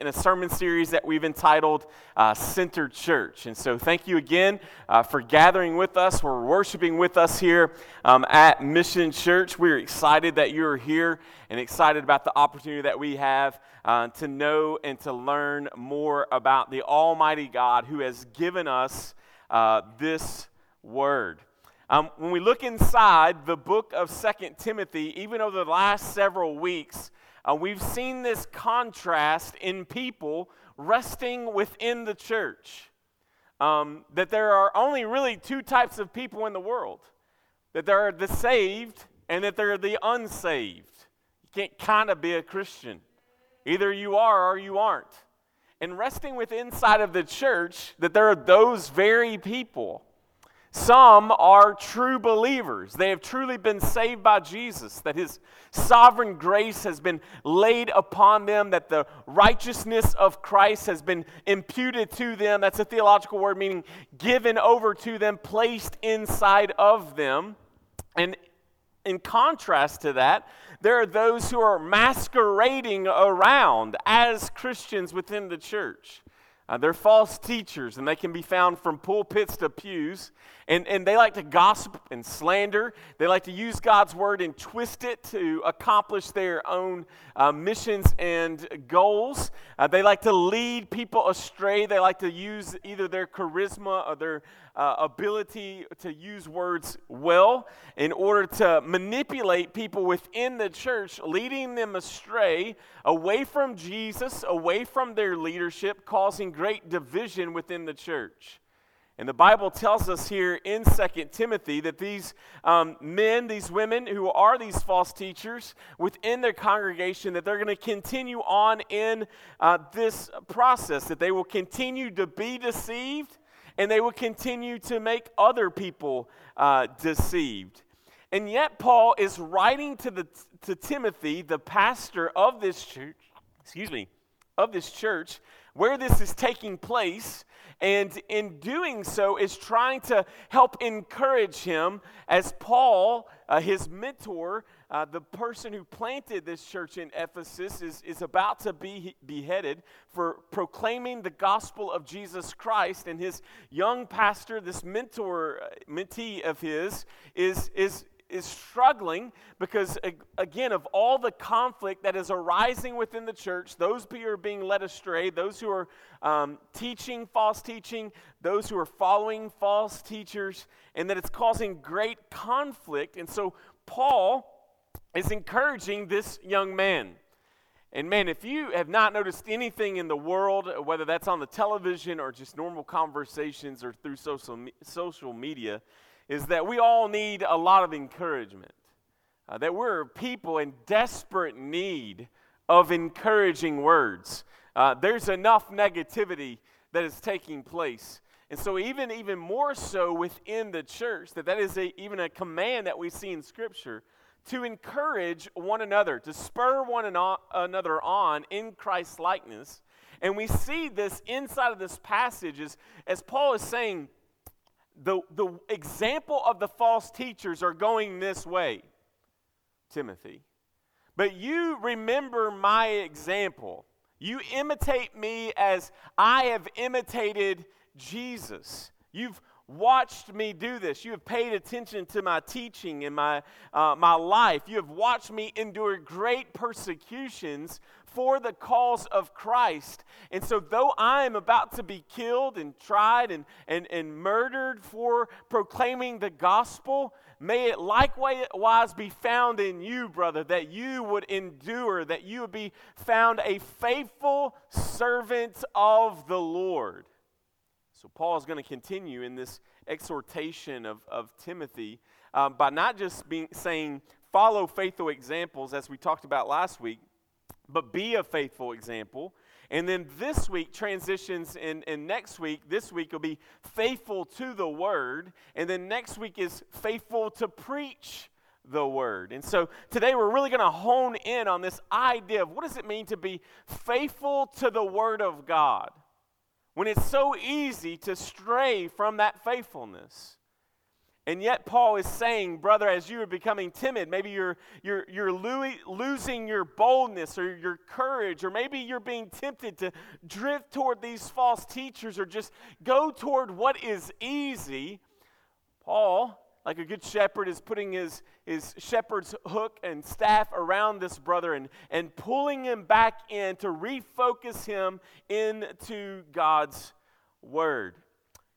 in a sermon series that we've entitled uh, Centered Church. And so, thank you again uh, for gathering with us. We're worshiping with us here um, at Mission Church. We're excited that you're here and excited about the opportunity that we have uh, to know and to learn more about the Almighty God who has given us uh, this word. Um, when we look inside the book of Second Timothy, even over the last several weeks, uh, we've seen this contrast in people resting within the church. Um, that there are only really two types of people in the world that there are the saved and that there are the unsaved. You can't kind of be a Christian. Either you are or you aren't. And resting within inside of the church, that there are those very people some are true believers. They have truly been saved by Jesus, that his sovereign grace has been laid upon them, that the righteousness of Christ has been imputed to them. That's a theological word meaning given over to them, placed inside of them. And in contrast to that, there are those who are masquerading around as Christians within the church. Uh, they're false teachers, and they can be found from pulpits to pews. And, and they like to gossip and slander. They like to use God's word and twist it to accomplish their own uh, missions and goals. Uh, they like to lead people astray. They like to use either their charisma or their uh, ability to use words well in order to manipulate people within the church, leading them astray away from Jesus, away from their leadership, causing great division within the church. And the Bible tells us here in 2 Timothy that these um, men, these women who are these false teachers within their congregation, that they're going to continue on in uh, this process, that they will continue to be deceived and they will continue to make other people uh, deceived. And yet, Paul is writing to, the, to Timothy, the pastor of this church, excuse me, of this church, where this is taking place and in doing so is trying to help encourage him as Paul, uh, his mentor, uh, the person who planted this church in Ephesus, is, is about to be beheaded for proclaiming the gospel of Jesus Christ. And his young pastor, this mentor, uh, mentee of his, is, is, is struggling because, again, of all the conflict that is arising within the church, those who are being led astray, those who are um, teaching false teaching, those who are following false teachers, and that it's causing great conflict. And so, Paul is encouraging this young man. And man, if you have not noticed anything in the world, whether that's on the television or just normal conversations or through social, social media, is that we all need a lot of encouragement. Uh, that we're people in desperate need of encouraging words. Uh, there's enough negativity that is taking place. And so, even, even more so within the church, that that is a, even a command that we see in Scripture to encourage one another, to spur one another on in Christ's likeness. And we see this inside of this passage as, as Paul is saying, the, the example of the false teachers are going this way, Timothy. But you remember my example. You imitate me as I have imitated Jesus. You've watched me do this. You have paid attention to my teaching and my, uh, my life. You have watched me endure great persecutions for the cause of Christ. And so, though I am about to be killed and tried and, and, and murdered for proclaiming the gospel, may it likewise be found in you, brother, that you would endure, that you would be found a faithful servant of the Lord. So, Paul is going to continue in this exhortation of, of Timothy um, by not just being, saying, follow faithful examples, as we talked about last week, but be a faithful example. And then this week transitions, and, and next week, this week will be faithful to the word. And then next week is faithful to preach the word. And so today we're really going to hone in on this idea of what does it mean to be faithful to the word of God when it's so easy to stray from that faithfulness. And yet, Paul is saying, brother, as you are becoming timid, maybe you're, you're, you're lo- losing your boldness or your courage, or maybe you're being tempted to drift toward these false teachers or just go toward what is easy. Paul, like a good shepherd, is putting his, his shepherd's hook and staff around this brother and, and pulling him back in to refocus him into God's word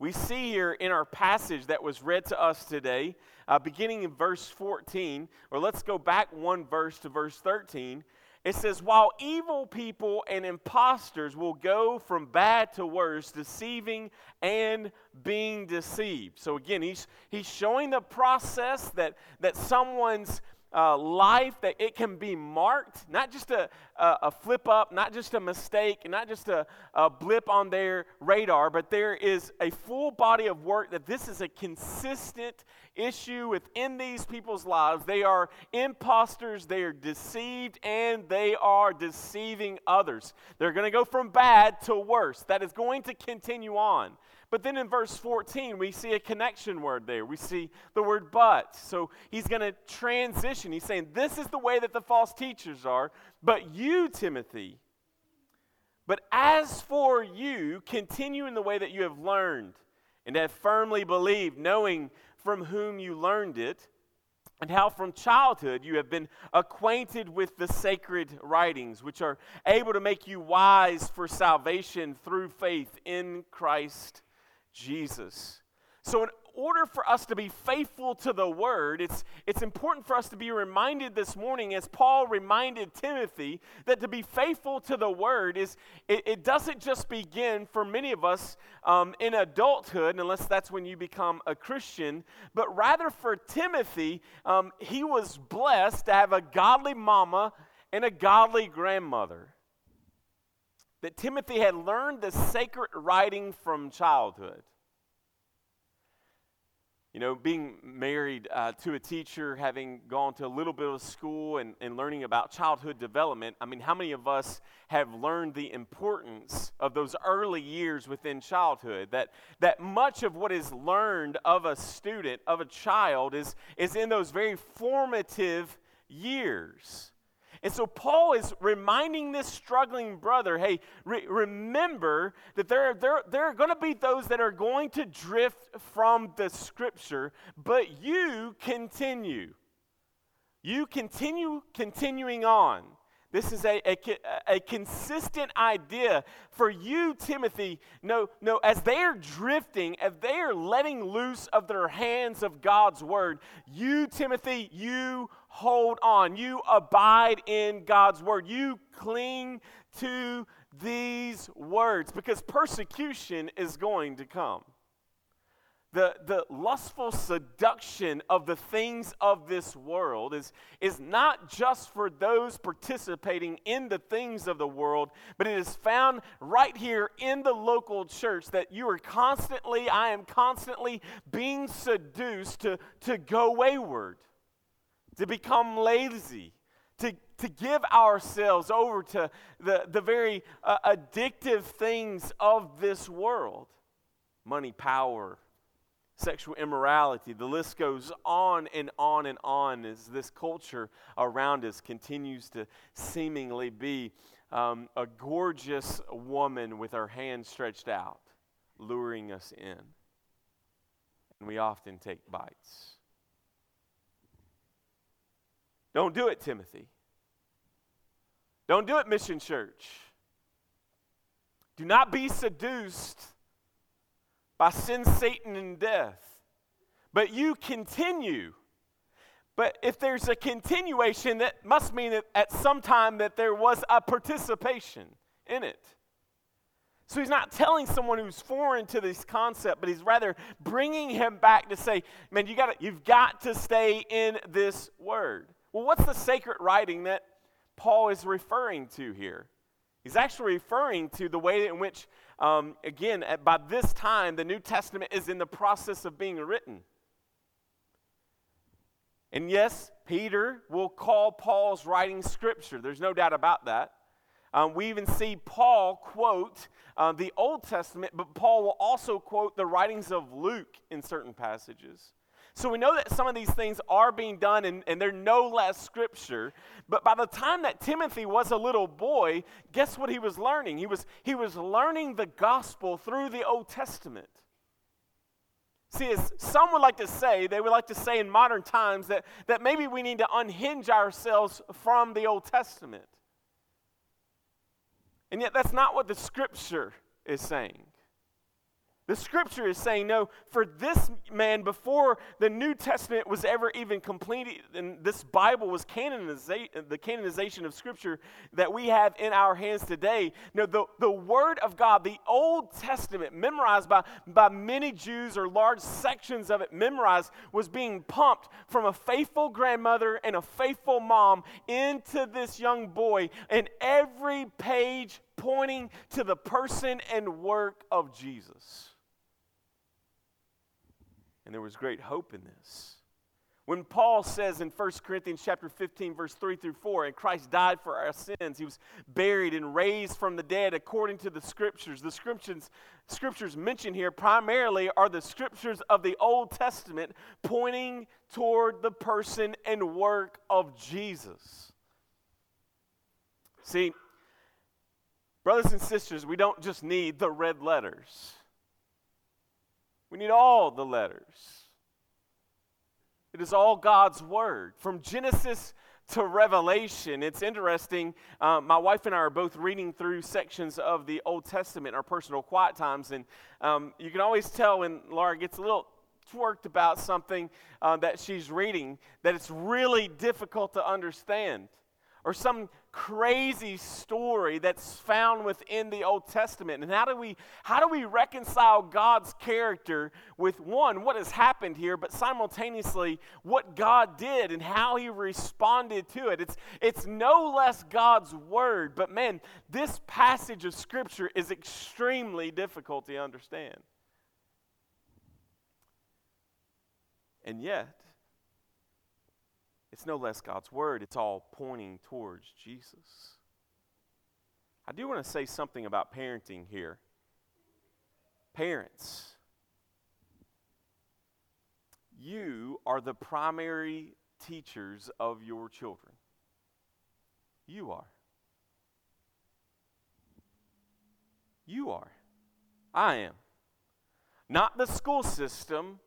we see here in our passage that was read to us today, uh, beginning in verse 14, or let's go back one verse to verse 13. It says, While evil people and impostors will go from bad to worse, deceiving and being deceived. So again, he's, he's showing the process that, that someone's uh, life that it can be marked, not just a, a, a, flip up, not just a mistake, not just a, a blip on their radar, but there is a full body of work that this is a consistent issue within these people's lives. They are imposters, they are deceived, and they are deceiving others. They're going to go from bad to worse. That is going to continue on. But then in verse 14, we see a connection word there. We see the word but. So he's going to transition. He's saying, This is the way that the false teachers are, but you, Timothy, but as for you, continue in the way that you have learned and have firmly believed, knowing from whom you learned it, and how from childhood you have been acquainted with the sacred writings, which are able to make you wise for salvation through faith in Christ Jesus. So, in order for us to be faithful to the word, it's, it's important for us to be reminded this morning, as Paul reminded Timothy, that to be faithful to the word is it, it doesn't just begin for many of us um, in adulthood, unless that's when you become a Christian, but rather for Timothy, um, he was blessed to have a godly mama and a godly grandmother that Timothy had learned the sacred writing from childhood. You know, being married uh, to a teacher, having gone to a little bit of school and, and learning about childhood development, I mean, how many of us have learned the importance of those early years within childhood? That, that much of what is learned of a student, of a child, is, is in those very formative years. And so Paul is reminding this struggling brother hey, re- remember that there, there, there are going to be those that are going to drift from the scripture, but you continue. You continue continuing on. This is a, a, a, consistent idea for you, Timothy. No, no, as they are drifting, as they are letting loose of their hands of God's word, you, Timothy, you hold on. You abide in God's word. You cling to these words because persecution is going to come the, the lustful seduction of the things of this world is, is not just for those participating in the things of the world, but it is found right here in the local church that you are constantly, I am constantly being seduced to, to go wayward, to become lazy, to, to give ourselves over to the, the very uh, addictive things of this world money, power sexual immorality. The list goes on and on and on as this culture around us continues to seemingly be um, a gorgeous woman with her hand stretched out, luring us in. And we often take bites. Don't do it, Timothy. Don't do it, Mission Church. Do not be seduced by sin, Satan, and death. But you continue. But if there's a continuation, that must mean that at some time that there was a participation in it. So he's not telling someone who's foreign to this concept, but he's rather bringing him back to say, man, you got you've got to stay in this word. Well, what's the sacred writing that Paul is referring to here? He's actually referring to the way in which um, again, at, by this time, the New Testament is in the process of being written. And yes, Peter will call Paul's writing scripture. There's no doubt about that. Um, we even see Paul quote uh, the Old Testament, but Paul will also quote the writings of Luke in certain passages. So we know that some of these things are being done and, and they're no less scripture. But by the time that Timothy was a little boy, guess what he was learning? He was, he was learning the gospel through the Old Testament. See, as some would like to say, they would like to say in modern times that, that maybe we need to unhinge ourselves from the Old Testament. And yet, that's not what the scripture is saying. The scripture is saying, no, for this man, before the New Testament was ever even completed, and this Bible was canoniza- the canonization of scripture that we have in our hands today. No, the, the Word of God, the Old Testament, memorized by, by many Jews or large sections of it memorized, was being pumped from a faithful grandmother and a faithful mom into this young boy, and every page pointing to the person and work of Jesus. And there was great hope in this. When Paul says in 1 Corinthians chapter 15 verse 3 through 4, and Christ died for our sins, he was buried and raised from the dead according to the scriptures. The scriptures scriptures mentioned here primarily are the scriptures of the Old Testament pointing toward the person and work of Jesus. See, brothers and sisters, we don't just need the red letters. We need all the letters. It is all God's Word. From Genesis to Revelation. It's interesting. Um, my wife and I are both reading through sections of the Old Testament in our personal quiet times, and um, you can always tell when Laura gets a little twerked about something uh, that she's reading that it's really difficult to understand or some crazy story that's found within the Old Testament. And how do we how do we reconcile God's character with one what has happened here, but simultaneously what God did and how he responded to it. It's it's no less God's word, but man, this passage of scripture is extremely difficult to understand. And yet, it's no less God's word, it's all pointing towards Jesus. I do want to say something about parenting here. Parents, you are the primary teachers of your children. You are. You are. I am. Not the school system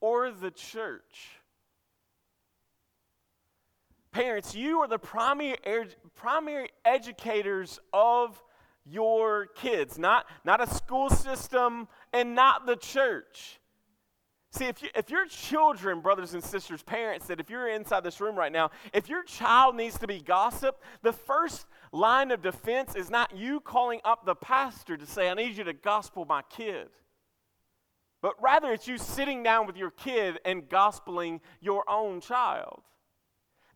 or the church. Parents, you are the primary, primary educators of your kids, not, not a school system and not the church. See, if, you, if your children, brothers and sisters, parents, that if you're inside this room right now, if your child needs to be gospeled, the first line of defense is not you calling up the pastor to say, I need you to gospel my kid. But rather, it's you sitting down with your kid and gospeling your own child.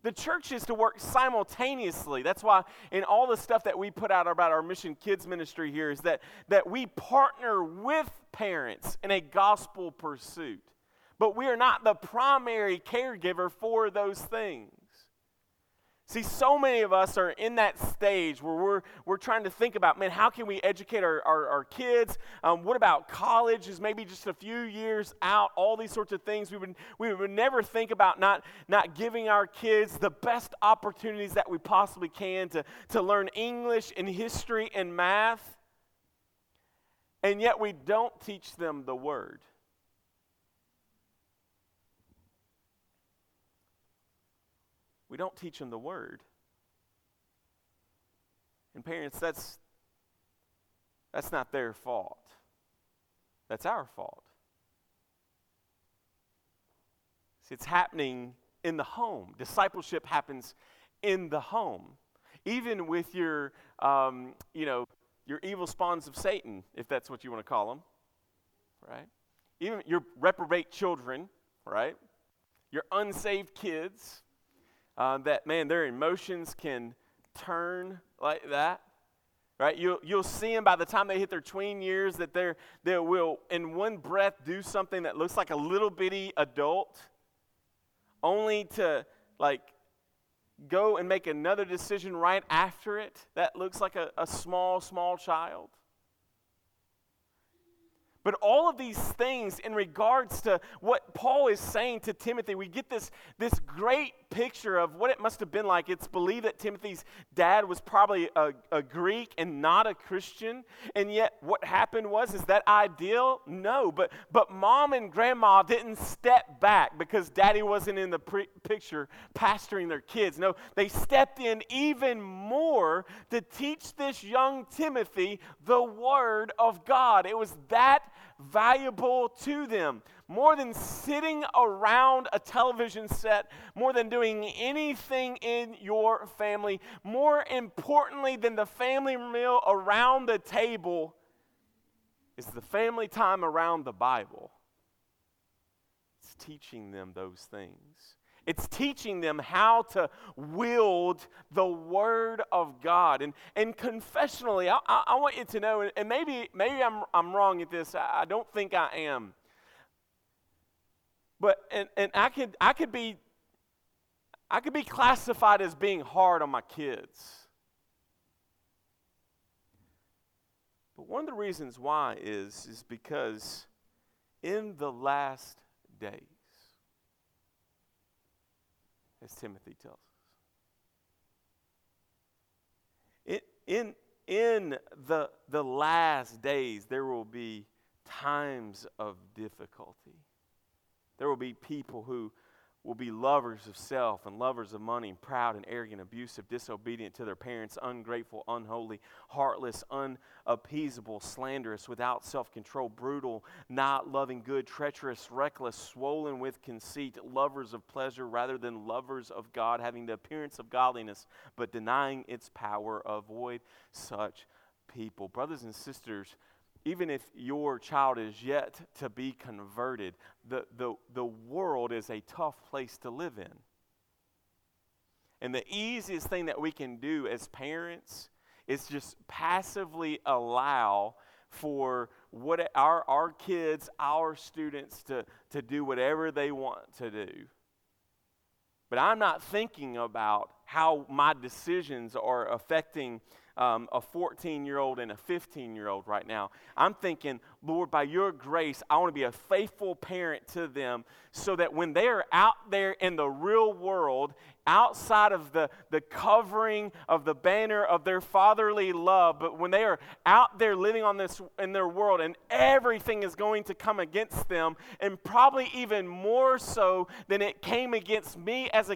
The church is to work simultaneously. That's why in all the stuff that we put out about our mission kids ministry here is that, that we partner with parents in a gospel pursuit. But we are not the primary caregiver for those things. See, so many of us are in that stage where we're, we're trying to think about, man, how can we educate our, our, our kids? Um, what about college is maybe just a few years out? All these sorts of things. We would, we would never think about not, not giving our kids the best opportunities that we possibly can to, to learn English and history and math. And yet we don't teach them the Word. We don't teach them the word. And parents, that's that's not their fault. That's our fault. See, it's happening in the home. Discipleship happens in the home. Even with your, um, you know, your evil spawns of Satan, if that's what you want to call them, right? Even your reprobate children, right? Your unsaved kids, uh, that, man, their emotions can turn like that. Right? You'll, you'll see them by the time they hit their tween years that they're, they will, in one breath, do something that looks like a little bitty adult, only to, like, go and make another decision right after it that looks like a, a small, small child. But all of these things, in regards to what Paul is saying to Timothy, we get this, this great picture of what it must have been like. It's believed that Timothy's dad was probably a, a Greek and not a Christian. And yet, what happened was, is that ideal? No. But, but mom and grandma didn't step back because daddy wasn't in the pre- picture pastoring their kids. No, they stepped in even more to teach this young Timothy the Word of God. It was that valuable to them. More than sitting around a television set, more than doing anything in your family, more importantly than the family meal around the table, is the family time around the Bible. It's teaching them those things. It's teaching them how to wield the Word of God. And, and confessionally, I, I, I want you to know, and maybe, maybe I'm, I'm wrong at this, I, I don't think I am. But, and, and I, could, I, could be, I could be classified as being hard on my kids. But one of the reasons why is, is because in the last days, as Timothy tells us. In, in the, the last days, there will be times of difficulty. There will be people who will be lovers of self and lovers of money, proud and arrogant, abusive, disobedient to their parents, ungrateful, unholy, heartless, unappeasable, slanderous, without self control, brutal, not loving good, treacherous, reckless, swollen with conceit, lovers of pleasure rather than lovers of God, having the appearance of godliness, but denying its power. Avoid such people. Brothers and sisters, even if your child is yet to be converted, the, the, the world is a tough place to live in. And the easiest thing that we can do as parents is just passively allow for what our, our kids, our students to, to do whatever they want to do. But I'm not thinking about how my decisions are affecting um, a 14 year old and a 15 year old right now. I'm thinking, Lord, by your grace, I want to be a faithful parent to them so that when they are out there in the real world outside of the, the covering of the banner of their fatherly love, but when they are out there living on this in their world and everything is going to come against them, and probably even more so than it came against me as a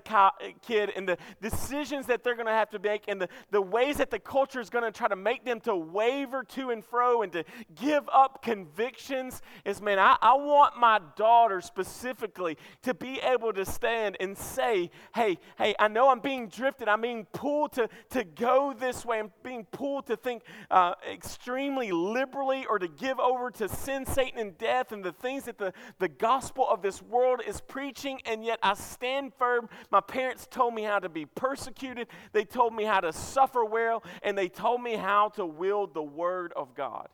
kid, and the decisions that they're going to have to make, and the, the ways that the culture is going to try to make them to waver to and fro and to give up convictions, is man, I, I want my daughter specifically to be able to stand and say, hey, hey, I know I'm being drifted. I'm being pulled to, to go this way. I'm being pulled to think uh, extremely liberally or to give over to sin, Satan, and death and the things that the, the gospel of this world is preaching. And yet I stand firm. My parents told me how to be persecuted, they told me how to suffer well, and they told me how to wield the word of God.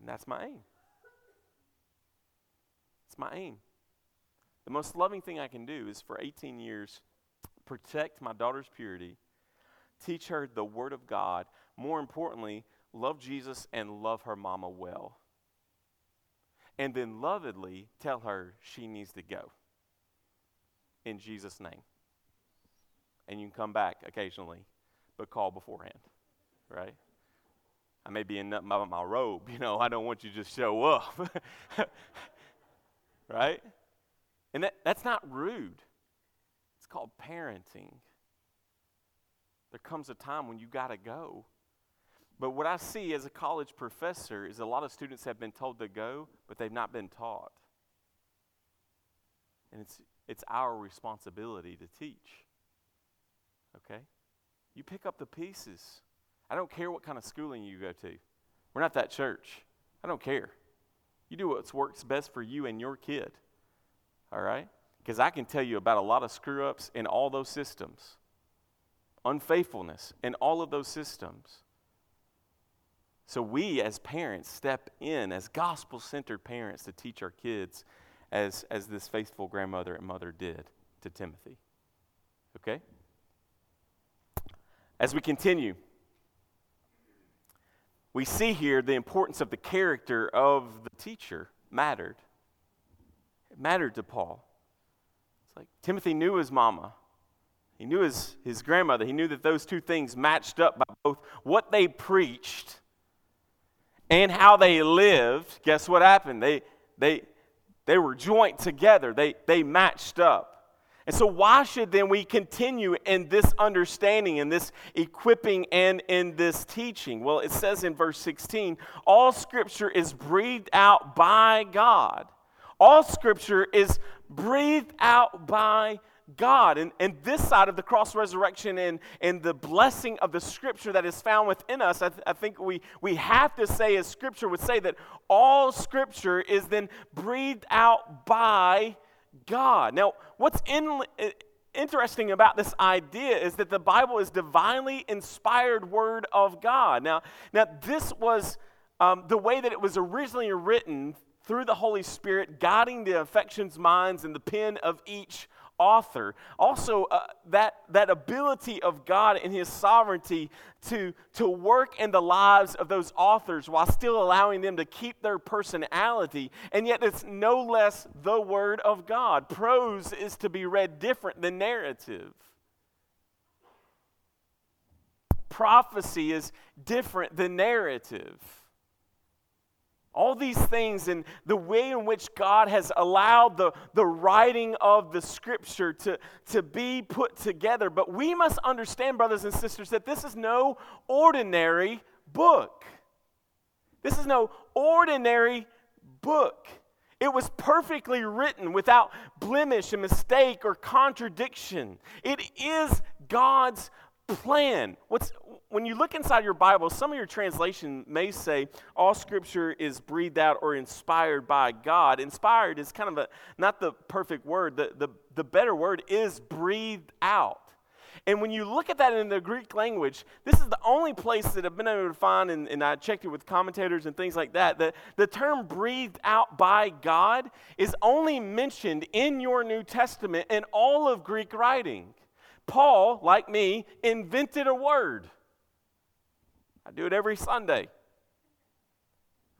And that's my aim. It's my aim. The most loving thing I can do is for 18 years protect my daughter's purity, teach her the Word of God, more importantly, love Jesus and love her mama well. And then lovedly tell her she needs to go. In Jesus' name. And you can come back occasionally, but call beforehand, right? I may be in but my robe, you know, I don't want you to just show up. right? And that, that's not rude, it's called parenting. There comes a time when you got to go. But what I see as a college professor is a lot of students have been told to go, but they've not been taught. And it's, it's our responsibility to teach. Okay? You pick up the pieces. I don't care what kind of schooling you go to. We're not that church. I don't care. You do what works best for you and your kid all right? Because I can tell you about a lot of screw ups in all those systems, unfaithfulness in all of those systems. So, we as parents step in as gospel centered parents to teach our kids as, as this faithful grandmother and mother did to Timothy. Okay? As we continue, we see here the importance of the character of the teacher mattered. It mattered to Paul. It's like Timothy knew his mama, he knew his, his grandmother. He knew that those two things matched up by both what they preached and how they lived. Guess what happened? They, they, they were joint together, they, they matched up. And so, why should then we continue in this understanding, in this equipping, and in this teaching? Well, it says in verse 16 all scripture is breathed out by God. All scripture is breathed out by God. And, and this side of the cross resurrection and, and the blessing of the scripture that is found within us, I, th- I think we, we have to say, as scripture would say, that all scripture is then breathed out by God. Now, what's in, interesting about this idea is that the Bible is divinely inspired word of God. Now, now this was um, the way that it was originally written through the Holy Spirit, guiding the affections, minds, and the pen of each author. Also, uh, that, that ability of God in His sovereignty to, to work in the lives of those authors while still allowing them to keep their personality. And yet, it's no less the Word of God. Prose is to be read different than narrative. Prophecy is different than narrative. All these things and the way in which God has allowed the, the writing of the scripture to, to be put together. But we must understand, brothers and sisters, that this is no ordinary book. This is no ordinary book. It was perfectly written without blemish and mistake or contradiction. It is God's plan. What's, when you look inside your Bible, some of your translation may say all scripture is breathed out or inspired by God. Inspired is kind of a, not the perfect word. The, the, the better word is breathed out. And when you look at that in the Greek language, this is the only place that I've been able to find, and, and I checked it with commentators and things like that, that the term breathed out by God is only mentioned in your New Testament in all of Greek writing. Paul, like me, invented a word. I do it every Sunday.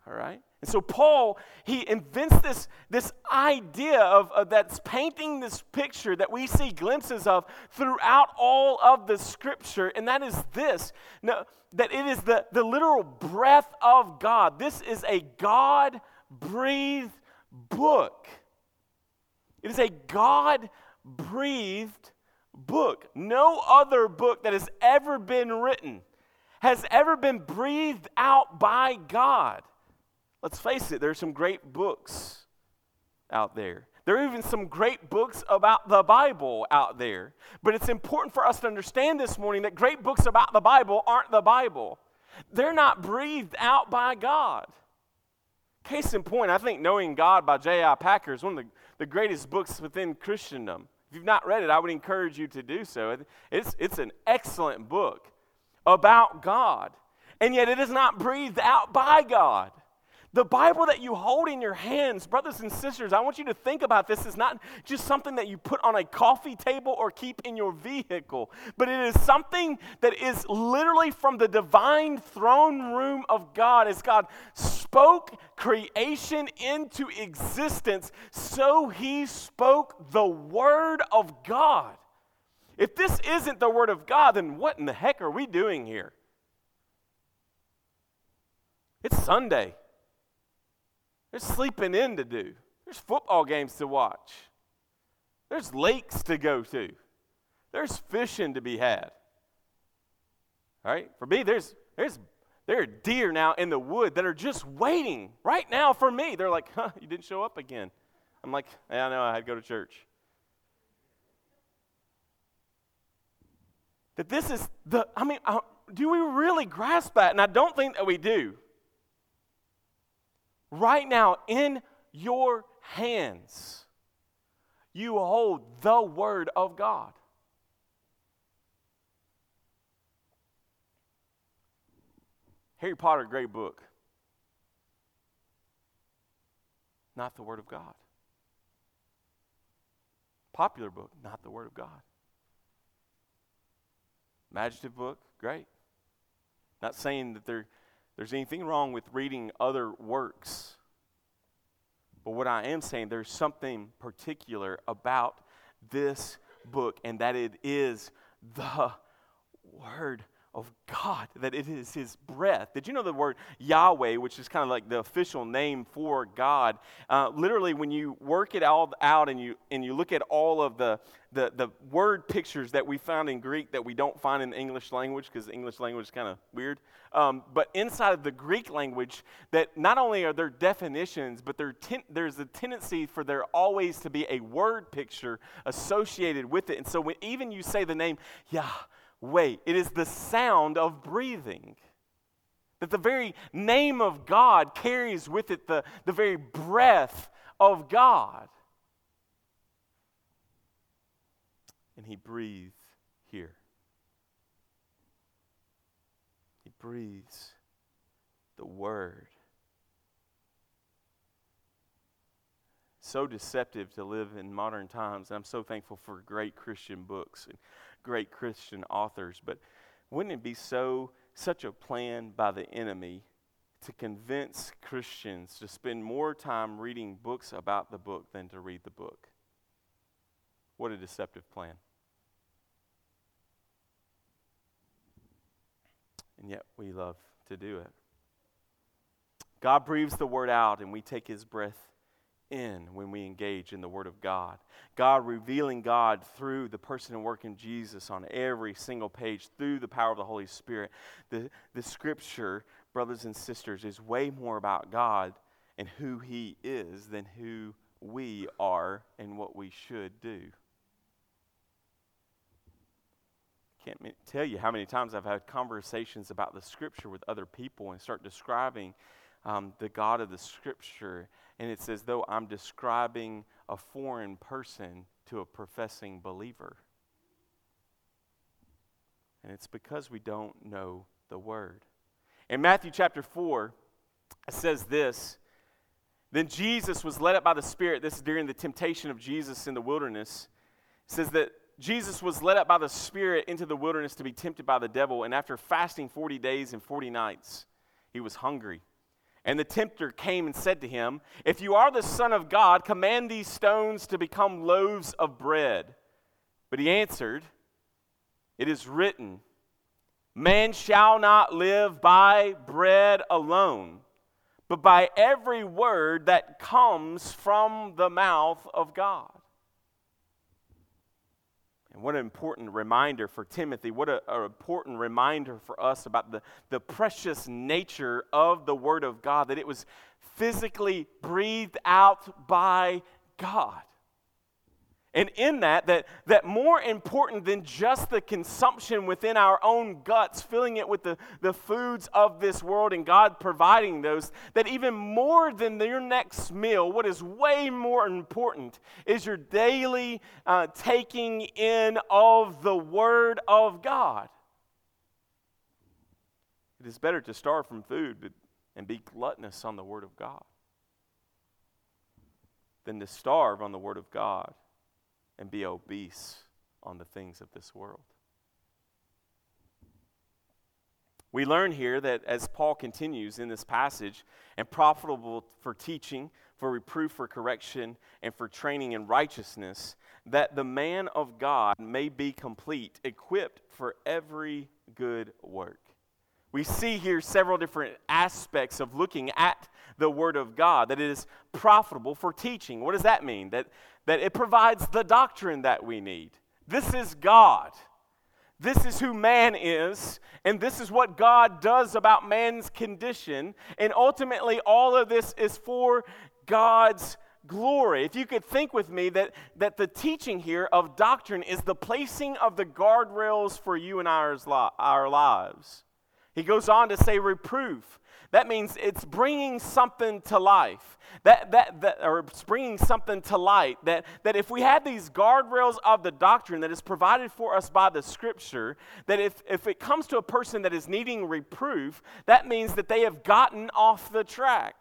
All right? And so Paul, he invents this, this idea of, of that's painting this picture that we see glimpses of throughout all of the scripture, and that is this no, that it is the, the literal breath of God. This is a God breathed book. It is a God breathed book. No other book that has ever been written has ever been breathed out by God. Let's face it, there's some great books out there. There are even some great books about the Bible out there. But it's important for us to understand this morning that great books about the Bible aren't the Bible. They're not breathed out by God. Case in point, I think Knowing God by J.I. Packer is one of the, the greatest books within Christendom. If you've not read it, I would encourage you to do so. It's, it's an excellent book about God, and yet it is not breathed out by God. The Bible that you hold in your hands, brothers and sisters, I want you to think about this is not just something that you put on a coffee table or keep in your vehicle, but it is something that is literally from the divine throne room of God as God spoke creation into existence, so he spoke the word of God. If this isn't the Word of God, then what in the heck are we doing here? It's Sunday. There's sleeping in to do, there's football games to watch, there's lakes to go to, there's fishing to be had. All right? For me, there's, there's there are deer now in the wood that are just waiting right now for me. They're like, huh, you didn't show up again. I'm like, yeah, I know, I had to go to church. That this is the, I mean, uh, do we really grasp that? And I don't think that we do. Right now, in your hands, you hold the Word of God. Harry Potter, great book. Not the Word of God. Popular book, not the Word of God. Imaginative book, great. Not saying that they're, there's anything wrong with reading other works. But what I am saying, there's something particular about this book, and that it is the Word of God, that it is His breath. Did you know the word Yahweh, which is kind of like the official name for God? Uh, literally, when you work it all out and you and you look at all of the, the the word pictures that we found in Greek that we don't find in the English language because English language is kind of weird. Um, but inside of the Greek language, that not only are there definitions, but there ten, there's a tendency for there always to be a word picture associated with it. And so when even you say the name Yah wait. It is the sound of breathing. That the very name of God carries with it the, the very breath of God. And he breathed here. He breathes the word. So deceptive to live in modern times. And I'm so thankful for great Christian books and great Christian authors, but wouldn't it be so such a plan by the enemy to convince Christians to spend more time reading books about the book than to read the book? What a deceptive plan. And yet we love to do it. God breathes the word out, and we take his breath in when we engage in the Word of God. God revealing God through the person and work in Jesus on every single page through the power of the Holy Spirit. The, the Scripture, brothers and sisters, is way more about God and who He is than who we are and what we should do. Can't tell you how many times I've had conversations about the Scripture with other people and start describing um, the God of the Scripture and it's as though I'm describing a foreign person to a professing believer. And it's because we don't know the word. In Matthew chapter 4, it says this Then Jesus was led up by the Spirit. This is during the temptation of Jesus in the wilderness. It says that Jesus was led up by the Spirit into the wilderness to be tempted by the devil. And after fasting 40 days and 40 nights, he was hungry. And the tempter came and said to him, If you are the Son of God, command these stones to become loaves of bread. But he answered, It is written, Man shall not live by bread alone, but by every word that comes from the mouth of God. And what an important reminder for Timothy. What an important reminder for us about the, the precious nature of the Word of God, that it was physically breathed out by God. And in that, that, that more important than just the consumption within our own guts, filling it with the, the foods of this world and God providing those, that even more than your next meal, what is way more important is your daily uh, taking in of the Word of God. It is better to starve from food and be gluttonous on the Word of God than to starve on the Word of God and be obese on the things of this world. We learn here that as Paul continues in this passage, and profitable for teaching, for reproof, for correction, and for training in righteousness, that the man of God may be complete, equipped for every good work. We see here several different aspects of looking at the Word of God, that it is profitable for teaching. What does that mean? That, that it provides the doctrine that we need. This is God. This is who man is, and this is what God does about man's condition. And ultimately, all of this is for God's glory. If you could think with me that, that the teaching here of doctrine is the placing of the guardrails for you and ours, our lives. He goes on to say reproof. That means it's bringing something to life. That, that, that, or it's bringing something to light. That, that if we have these guardrails of the doctrine that is provided for us by the scripture, that if, if it comes to a person that is needing reproof, that means that they have gotten off the track.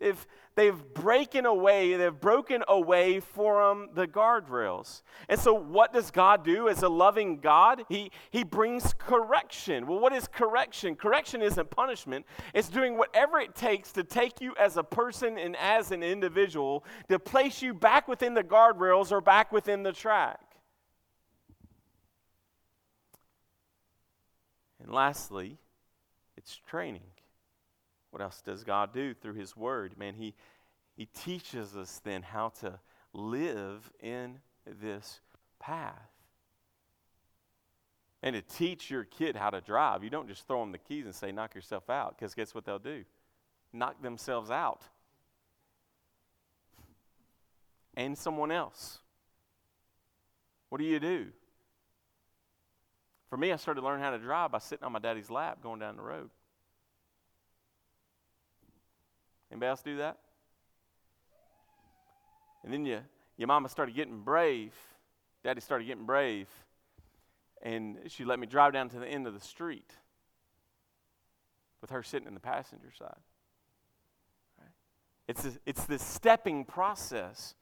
If they've broken away, they've broken away from the guardrails. And so what does God do as a loving God? He, he brings correction. Well, what is correction? Correction isn't punishment. It's doing whatever it takes to take you as a person and as an individual to place you back within the guardrails or back within the track. And lastly, it's training. What else does God do through His Word? Man, He, he teaches us then how to live in this path. And to teach your kid how to drive, you don't just throw them the keys and say, knock yourself out, because guess what they'll do? Knock themselves out. And someone else. What do you do? For me, I started learning how to drive by sitting on my daddy's lap going down the road. Anybody else do that? And then you, your mama started getting brave. Daddy started getting brave. And she let me drive down to the end of the street with her sitting in the passenger side. It's, it's this stepping process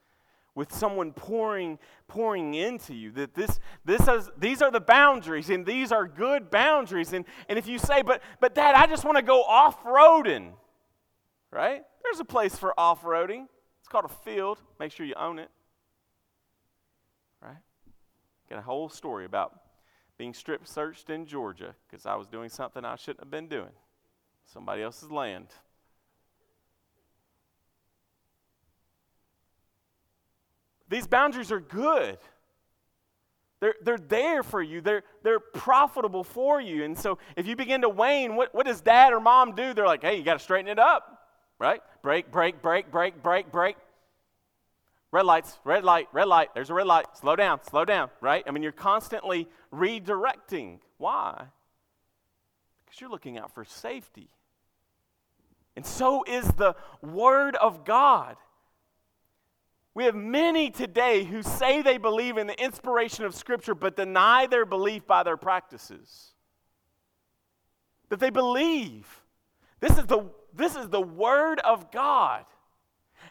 with someone pouring pouring into you that this this is these are the boundaries and these are good boundaries and and if you say but but dad i just want to go off-roading right there's a place for off-roading it's called a field make sure you own it right got a whole story about being strip searched in georgia because i was doing something i shouldn't have been doing somebody else's land These boundaries are good. They're, they're there for you. They're, they're profitable for you. And so if you begin to wane, what, what does dad or mom do? They're like, hey, you got to straighten it up, right? Brake, brake, brake, brake, brake, brake. Red lights, red light, red light. There's a red light. Slow down, slow down, right? I mean, you're constantly redirecting. Why? Because you're looking out for safety. And so is the Word of God. We have many today who say they believe in the inspiration of Scripture but deny their belief by their practices. That they believe. This is the, this is the Word of God.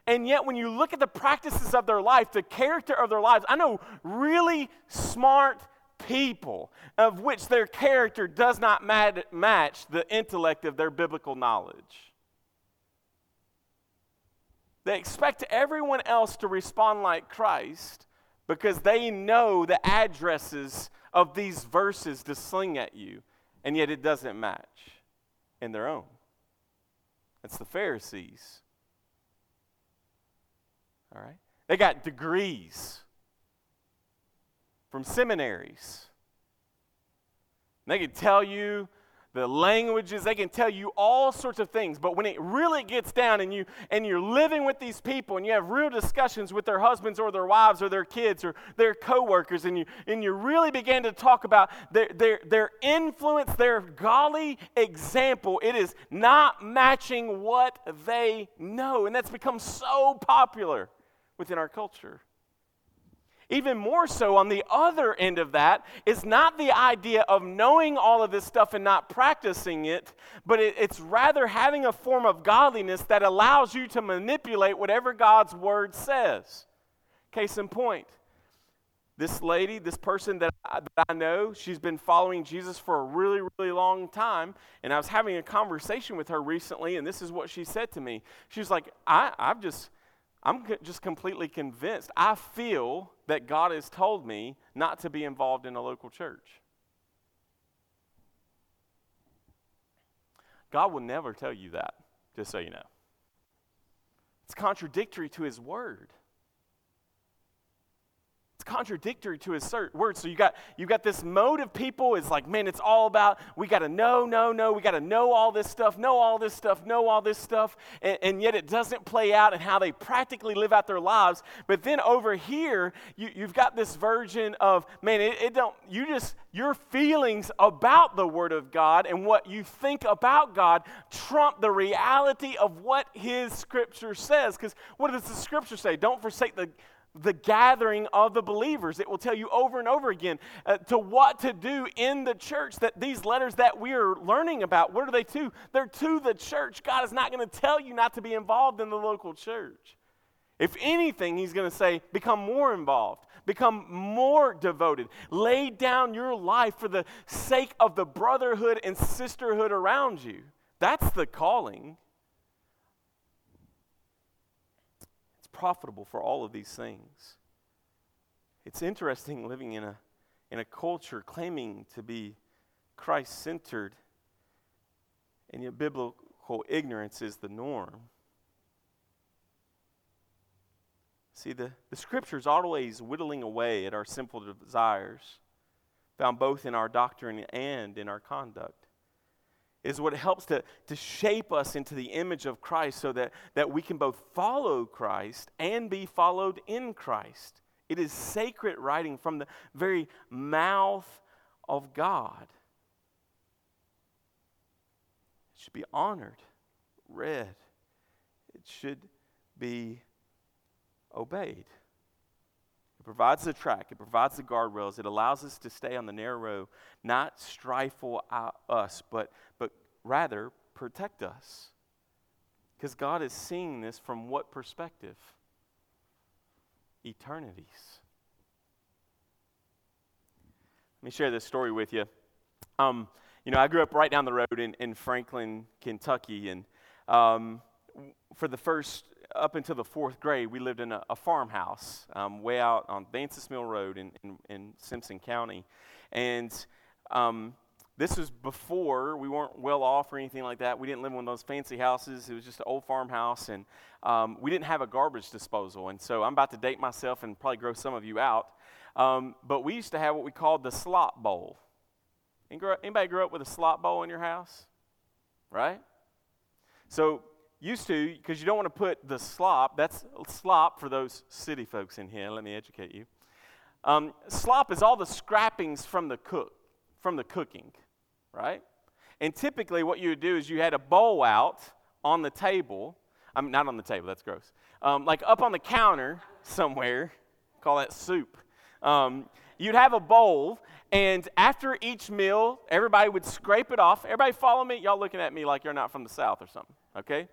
And yet, when you look at the practices of their life, the character of their lives, I know really smart people of which their character does not match the intellect of their biblical knowledge. They expect everyone else to respond like Christ because they know the addresses of these verses to sling at you, and yet it doesn't match in their own. It's the Pharisees. All right? They got degrees from seminaries. And they can tell you the languages they can tell you all sorts of things. But when it really gets down and you and you're living with these people and you have real discussions with their husbands or their wives or their kids or their coworkers and you and you really begin to talk about their their, their influence their golly example it is not matching what they know. And that's become so popular within our culture even more so, on the other end of that, is not the idea of knowing all of this stuff and not practicing it, but it, it's rather having a form of godliness that allows you to manipulate whatever God's word says. Case in point, this lady, this person that I, that I know, she's been following Jesus for a really, really long time. And I was having a conversation with her recently, and this is what she said to me. She's like, I, I've just, I'm just completely convinced. I feel that God has told me not to be involved in a local church. God will never tell you that, just so you know. It's contradictory to His word contradictory to his words. So you got you got this mode of people. It's like, man, it's all about we got to know, know, know. We got to know all this stuff, know all this stuff, know all this stuff, and, and, yet it doesn't play out in how they practically live out their lives. But then over here, you, you've got this version of, man, it, it don't. You just your feelings about the Word of God and what you think about God trump the reality of what His Scripture says. Because what does the Scripture say? Don't forsake the the gathering of the believers. It will tell you over and over again uh, to what to do in the church. That these letters that we are learning about, what are they to? They're to the church. God is not going to tell you not to be involved in the local church. If anything, He's going to say, become more involved, become more devoted, lay down your life for the sake of the brotherhood and sisterhood around you. That's the calling. Profitable for all of these things. It's interesting living in a, in a culture claiming to be Christ centered, and yet biblical ignorance is the norm. See, the, the scriptures always whittling away at our simple desires, found both in our doctrine and in our conduct is what helps to, to shape us into the image of Christ so that, that we can both follow Christ and be followed in Christ. It is sacred writing from the very mouth of God. It should be honored, read, it should be obeyed. Provides the track, it provides the guardrails, it allows us to stay on the narrow road, not strifle us, but, but rather protect us. Because God is seeing this from what perspective? Eternities. Let me share this story with you. Um, you know, I grew up right down the road in, in Franklin, Kentucky, and um, for the first, up until the fourth grade, we lived in a, a farmhouse um, way out on Vances Mill Road in, in, in Simpson County. And um, this was before we weren't well off or anything like that. We didn't live in one of those fancy houses. It was just an old farmhouse, and um, we didn't have a garbage disposal. And so I'm about to date myself and probably grow some of you out. Um, but we used to have what we called the slop bowl. Anybody grew up with a slop bowl in your house? Right? So used to, because you don't want to put the slop, that's slop for those city folks in here. Let me educate you. Um, slop is all the scrappings from the cook, from the cooking right? And typically, what you would do is you had a bowl out on the table. I mean, not on the table, that's gross. Um, like up on the counter somewhere, call that soup. Um, you'd have a bowl, and after each meal, everybody would scrape it off. Everybody follow me? Y'all looking at me like you're not from the South or something, okay?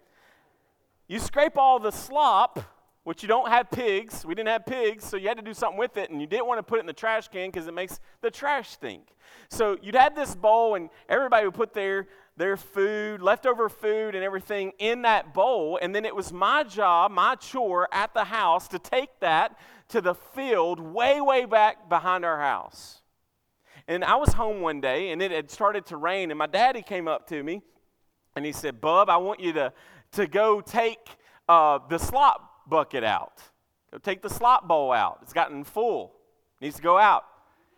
You scrape all the slop which you don't have pigs. We didn't have pigs, so you had to do something with it, and you didn't want to put it in the trash can because it makes the trash stink. So you'd have this bowl, and everybody would put their, their food, leftover food, and everything in that bowl, and then it was my job, my chore at the house to take that to the field way, way back behind our house. And I was home one day, and it had started to rain, and my daddy came up to me, and he said, Bub, I want you to, to go take uh, the slop bucket out. Go take the slop bowl out. It's gotten full. Needs to go out.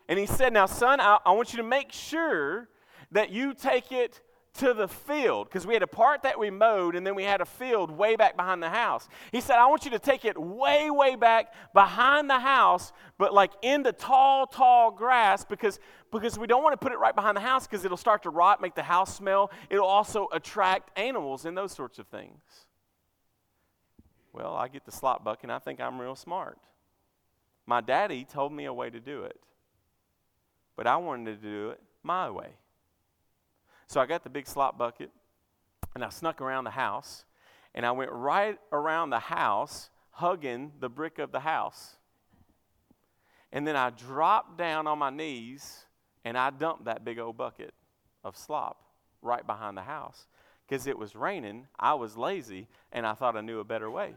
And he said, Now, son, I, I want you to make sure that you take it to the field because we had a part that we mowed and then we had a field way back behind the house. He said, I want you to take it way, way back behind the house, but like in the tall, tall grass because, because we don't want to put it right behind the house because it'll start to rot, make the house smell. It'll also attract animals and those sorts of things. Well, I get the slop bucket and I think I'm real smart. My daddy told me a way to do it, but I wanted to do it my way. So I got the big slop bucket and I snuck around the house and I went right around the house hugging the brick of the house. And then I dropped down on my knees and I dumped that big old bucket of slop right behind the house. Because it was raining, I was lazy, and I thought I knew a better way.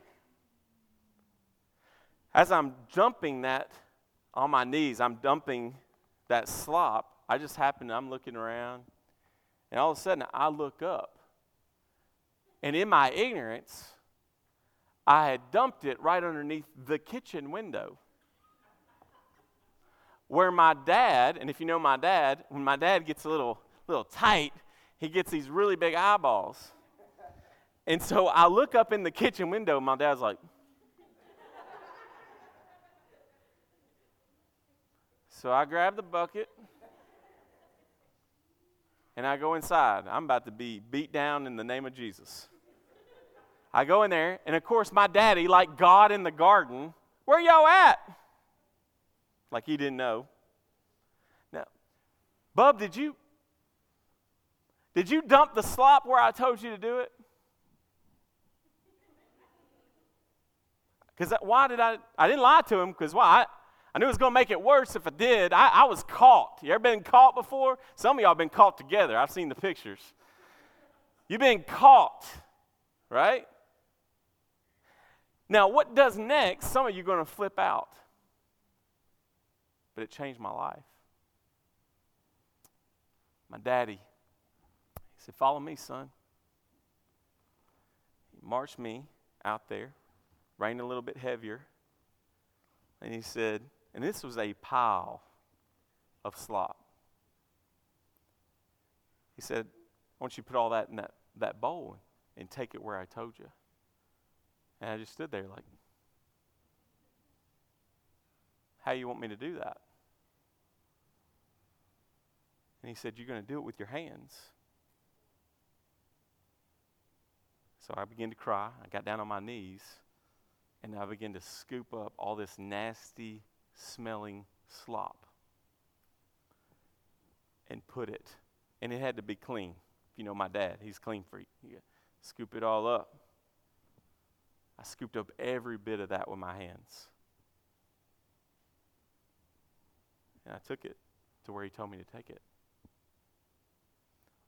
As I'm dumping that on my knees, I'm dumping that slop. I just happen, I'm looking around, and all of a sudden I look up. And in my ignorance, I had dumped it right underneath the kitchen window. Where my dad, and if you know my dad, when my dad gets a little, little tight, he gets these really big eyeballs. And so I look up in the kitchen window, my dad's like, So I grab the bucket and I go inside. I'm about to be beat down in the name of Jesus. I go in there, and of course, my daddy, like God in the garden, Where y'all at? Like he didn't know. Now, Bub, did you did you dump the slop where I told you to do it? Because why did I? I didn't lie to him because why? I, I knew it was going to make it worse if I did. I, I was caught. You ever been caught before? Some of y'all been caught together. I've seen the pictures. You've been caught, right? Now, what does next? Some of you are going to flip out. But it changed my life. My daddy, he said, Follow me, son. He marched me out there, rained a little bit heavier. And he said, and this was a pile of slop. He said, I want you to put all that in that, that bowl and take it where I told you. And I just stood there like, how you want me to do that? And he said, You're going to do it with your hands. So I began to cry. I got down on my knees and I began to scoop up all this nasty smelling slop and put it. And it had to be clean. If you know my dad, he's clean freak. You uh, scoop it all up. I scooped up every bit of that with my hands. And I took it to where he told me to take it.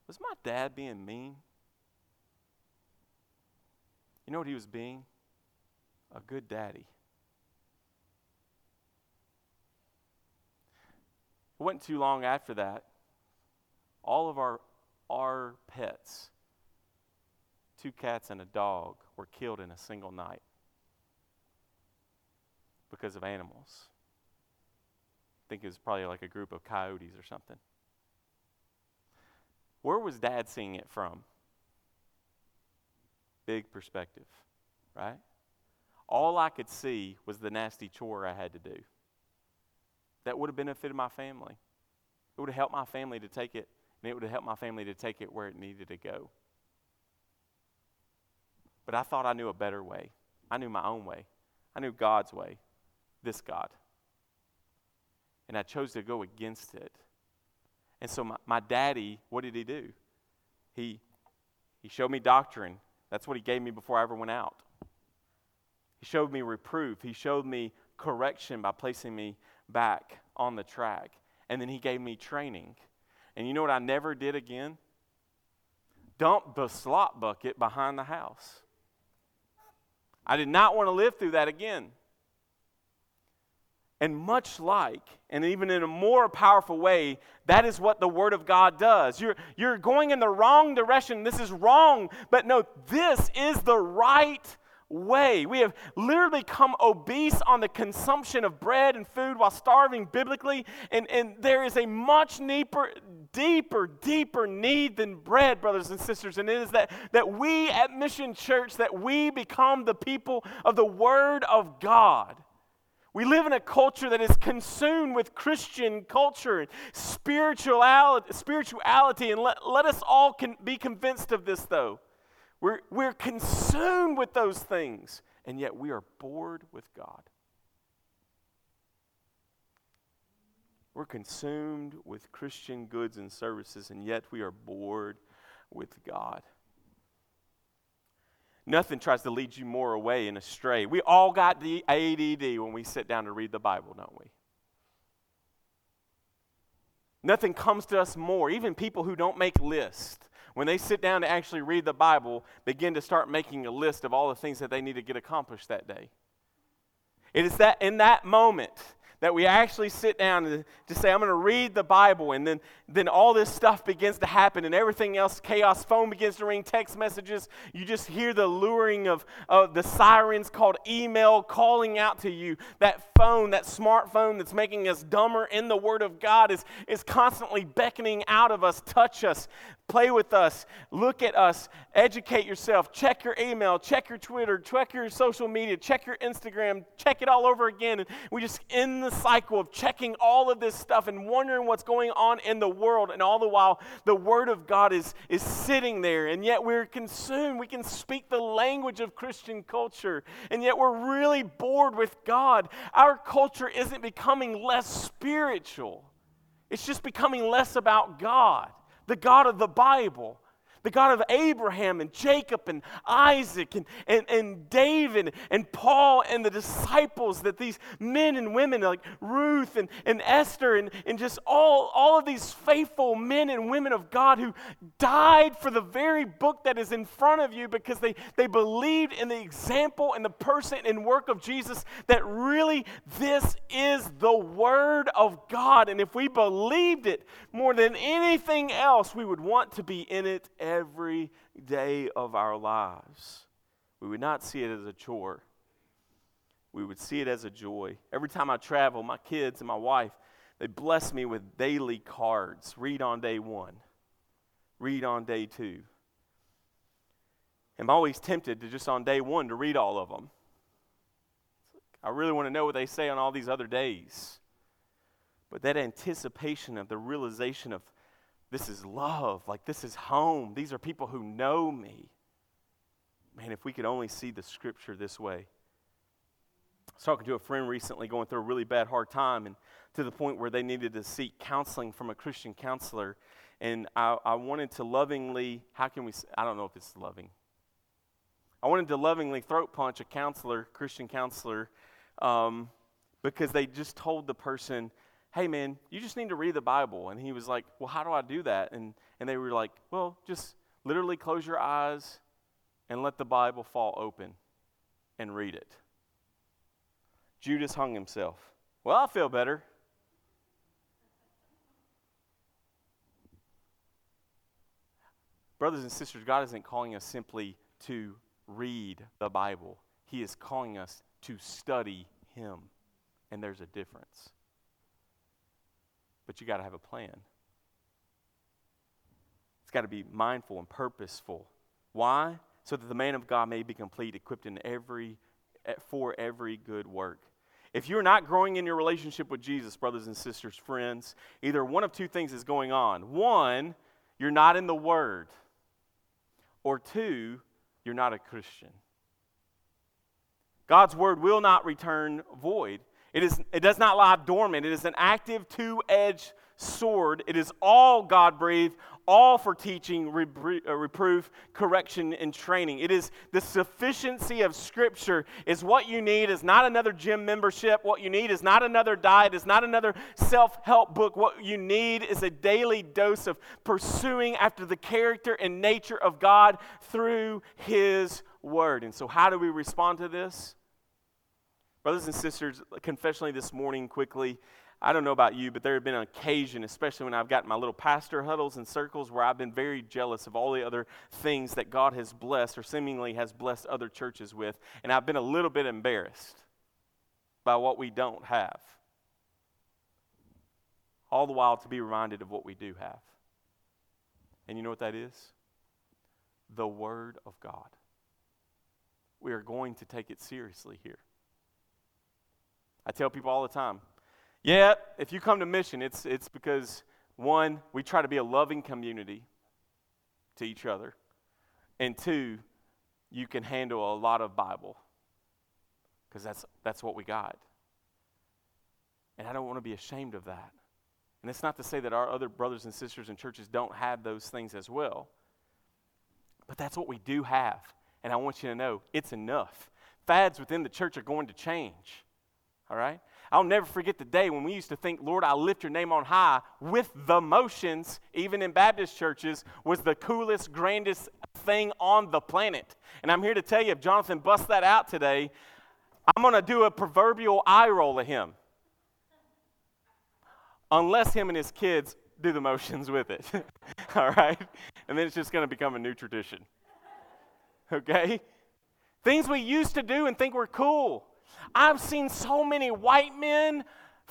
Was my dad being mean? You know what he was being? A good daddy. It wasn't too long after that, all of our, our pets, two cats and a dog, were killed in a single night because of animals. I think it was probably like a group of coyotes or something. Where was dad seeing it from? Big perspective, right? All I could see was the nasty chore I had to do. That would have benefited my family. It would have helped my family to take it, and it would have helped my family to take it where it needed to go. But I thought I knew a better way. I knew my own way. I knew God's way, this God. And I chose to go against it. And so my, my daddy, what did he do? He, he showed me doctrine. That's what he gave me before I ever went out. He showed me reproof. He showed me correction by placing me back on the track. And then he gave me training. And you know what I never did again? Dump the slop bucket behind the house. I did not want to live through that again. And much like, and even in a more powerful way, that is what the Word of God does. You're, you're going in the wrong direction. This is wrong. But no, this is the right way. We have literally come obese on the consumption of bread and food while starving biblically. And, and there is a much deeper, deeper, deeper need than bread, brothers and sisters. And it is that, that we at Mission Church, that we become the people of the Word of God. We live in a culture that is consumed with Christian culture and spirituality, spirituality and let, let us all con- be convinced of this, though. We're, we're consumed with those things, and yet we are bored with God. We're consumed with Christian goods and services, and yet we are bored with God. Nothing tries to lead you more away and astray. We all got the ADD when we sit down to read the Bible, don't we? Nothing comes to us more. Even people who don't make lists, when they sit down to actually read the Bible, begin to start making a list of all the things that they need to get accomplished that day. It is that in that moment that we actually sit down and to say, I'm going to read the Bible, and then, then all this stuff begins to happen, and everything else, chaos, phone begins to ring, text messages. You just hear the luring of, of the sirens called email calling out to you. That phone, that smartphone that's making us dumber in the Word of God, is, is constantly beckoning out of us, touch us, play with us, look at us, educate yourself, check your email, check your Twitter, check your social media, check your Instagram, check it all over again. And we just in the cycle of checking all of this stuff and wondering what's going on in the world. And all the while, the Word of God is, is sitting there. And yet we're consumed. We can speak the language of Christian culture. And yet we're really bored with God. Our culture isn't becoming less spiritual, it's just becoming less about God, the God of the Bible the God of Abraham and Jacob and Isaac and, and, and David and Paul and the disciples, that these men and women like Ruth and, and Esther and, and just all, all of these faithful men and women of God who died for the very book that is in front of you because they, they believed in the example and the person and work of Jesus, that really this is the Word of God. And if we believed it more than anything else, we would want to be in it every day of our lives. We would not see it as a chore. We would see it as a joy. Every time I travel, my kids and my wife, they bless me with daily cards. Read on day one, read on day two. I'm always tempted to just on day one to read all of them. I really want to know what they say on all these other days. But that anticipation of the realization of this is love. Like, this is home. These are people who know me. Man, if we could only see the scripture this way. I was talking to a friend recently going through a really bad, hard time, and to the point where they needed to seek counseling from a Christian counselor. And I, I wanted to lovingly, how can we, I don't know if it's loving. I wanted to lovingly throat punch a counselor, Christian counselor, um, because they just told the person, hey man, you just need to read the Bible. And he was like, well, how do I do that? And, and they were like, well, just literally close your eyes and let the Bible fall open and read it. Judas hung himself. Well, I feel better. Brothers and sisters, God isn't calling us simply to read the Bible, He is calling us to study Him. And there's a difference but you got to have a plan. It's got to be mindful and purposeful. Why? So that the man of God may be complete, equipped in every eh, for every good work. If you're not growing in your relationship with Jesus, brothers and sisters, friends, either one of two things is going on. One, you're not in the Word. Or two, you're not a Christian. God's Word will not return void. It, is, it does not lie dormant. It is an active, two edged sword. It is all God breathed, all for teaching, uh, reproof, correction, and training. It is the sufficiency of Scripture is what you need. Is not another gym membership. What you need is not another diet. Is not another self-help book. What you need is a daily dose of pursuing after the character and nature of God through His Word. And so, how do we respond to this? Brothers and sisters, confessionally this morning, quickly, I don't know about you, but there have been an occasion, especially when I've got my little pastor huddles and circles, where I've been very jealous of all the other things that God has blessed or seemingly has blessed other churches with. And I've been a little bit embarrassed by what we don't have. All the while to be reminded of what we do have. And you know what that is? The Word of God. We are going to take it seriously here. I tell people all the time, yeah, if you come to mission, it's, it's because, one, we try to be a loving community to each other, and two, you can handle a lot of Bible because that's, that's what we got. And I don't want to be ashamed of that. And it's not to say that our other brothers and sisters in churches don't have those things as well. But that's what we do have. And I want you to know it's enough. Fads within the church are going to change all right? I'll never forget the day when we used to think, Lord, I lift your name on high with the motions, even in Baptist churches, was the coolest, grandest thing on the planet. And I'm here to tell you, if Jonathan busts that out today, I'm going to do a proverbial eye roll at him. Unless him and his kids do the motions with it. All right? And then it's just going to become a new tradition. Okay? Things we used to do and think were cool. I've seen so many white men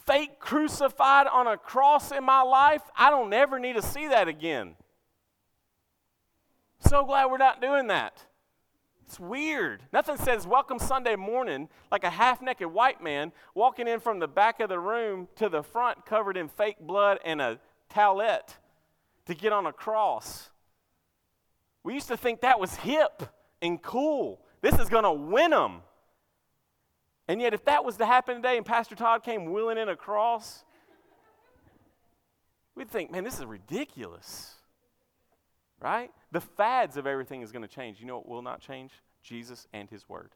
fake crucified on a cross in my life. I don't ever need to see that again. So glad we're not doing that. It's weird. Nothing says welcome Sunday morning like a half naked white man walking in from the back of the room to the front covered in fake blood and a towelette to get on a cross. We used to think that was hip and cool. This is going to win them. And yet, if that was to happen today and Pastor Todd came wheeling in a cross, we'd think, man, this is ridiculous. Right? The fads of everything is going to change. You know what will not change? Jesus and His Word.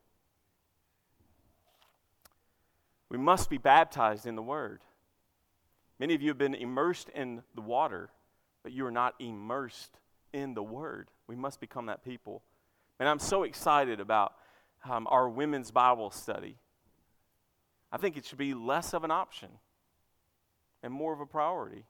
We must be baptized in the Word. Many of you have been immersed in the water, but you are not immersed in the Word. We must become that people. And I'm so excited about um, our women's Bible study. I think it should be less of an option and more of a priority.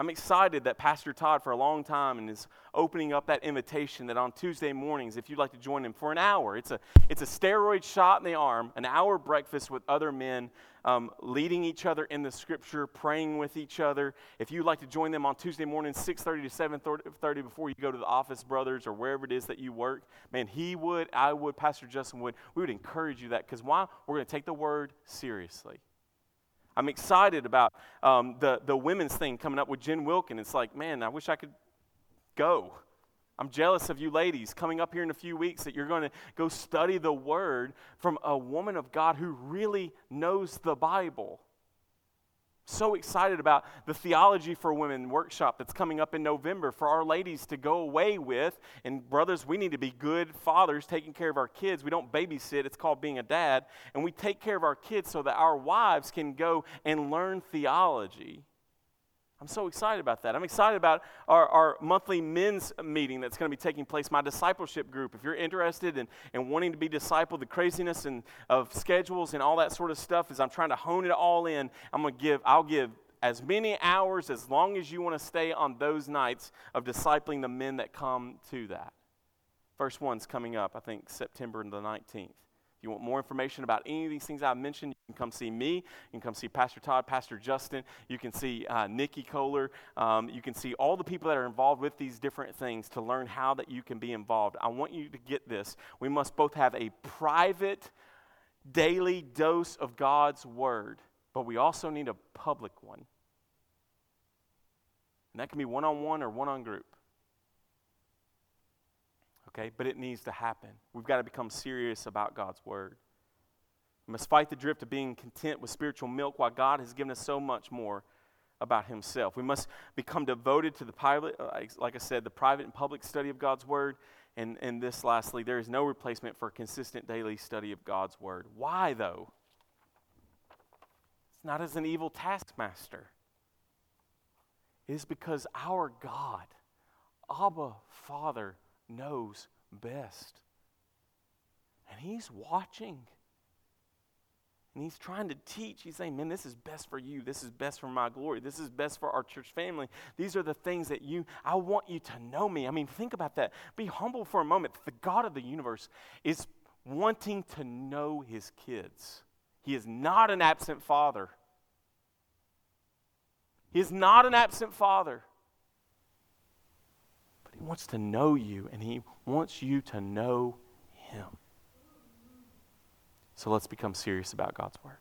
I'm excited that Pastor Todd, for a long time, and is opening up that invitation that on Tuesday mornings, if you'd like to join him for an hour, it's a, it's a steroid shot in the arm, an hour breakfast with other men, um, leading each other in the Scripture, praying with each other. If you'd like to join them on Tuesday morning, 6:30 to 7:30, before you go to the office, brothers, or wherever it is that you work, man, he would, I would, Pastor Justin would. We would encourage you that because why? We're going to take the Word seriously. I'm excited about um, the, the women's thing coming up with Jen Wilkin. It's like, man, I wish I could go. I'm jealous of you ladies coming up here in a few weeks that you're going to go study the Word from a woman of God who really knows the Bible so excited about the Theology for Women workshop that's coming up in November for our ladies to go away with. And, brothers, we need to be good fathers taking care of our kids. We don't babysit, it's called being a dad. And we take care of our kids so that our wives can go and learn theology. I'm so excited about that. I'm excited about our, our monthly men's meeting that's going to be taking place, my discipleship group. If you're interested in, in wanting to be discipled, the craziness and of schedules and all that sort of stuff is I'm trying to hone it all in. I'm going to give, I'll give as many hours as long as you want to stay on those nights of discipling the men that come to that. First one's coming up, I think September the 19th. If you want more information about any of these things I've mentioned, you can come see me. You can come see Pastor Todd, Pastor Justin. You can see uh, Nikki Kohler. Um, you can see all the people that are involved with these different things to learn how that you can be involved. I want you to get this. We must both have a private, daily dose of God's Word, but we also need a public one. And that can be one on one or one on group okay? But it needs to happen. We've got to become serious about God's word. We must fight the drift of being content with spiritual milk while God has given us so much more about himself. We must become devoted to the private, uh, like I said, the private and public study of God's word. And, and this, lastly, there is no replacement for consistent daily study of God's word. Why, though? It's not as an evil taskmaster. It is because our God, Abba, Father, knows best. And He's watching. And He's trying to teach. He's saying, Man, this is best for you. This is best for my glory. This is best for our church family. These are the things that you, I want you to know me. I mean, think about that. Be humble for a moment. The God of the universe is wanting to know His kids. He is not an absent father. He is not an absent father. Wants to know you, and He wants you to know Him. So let's become serious about God's Word.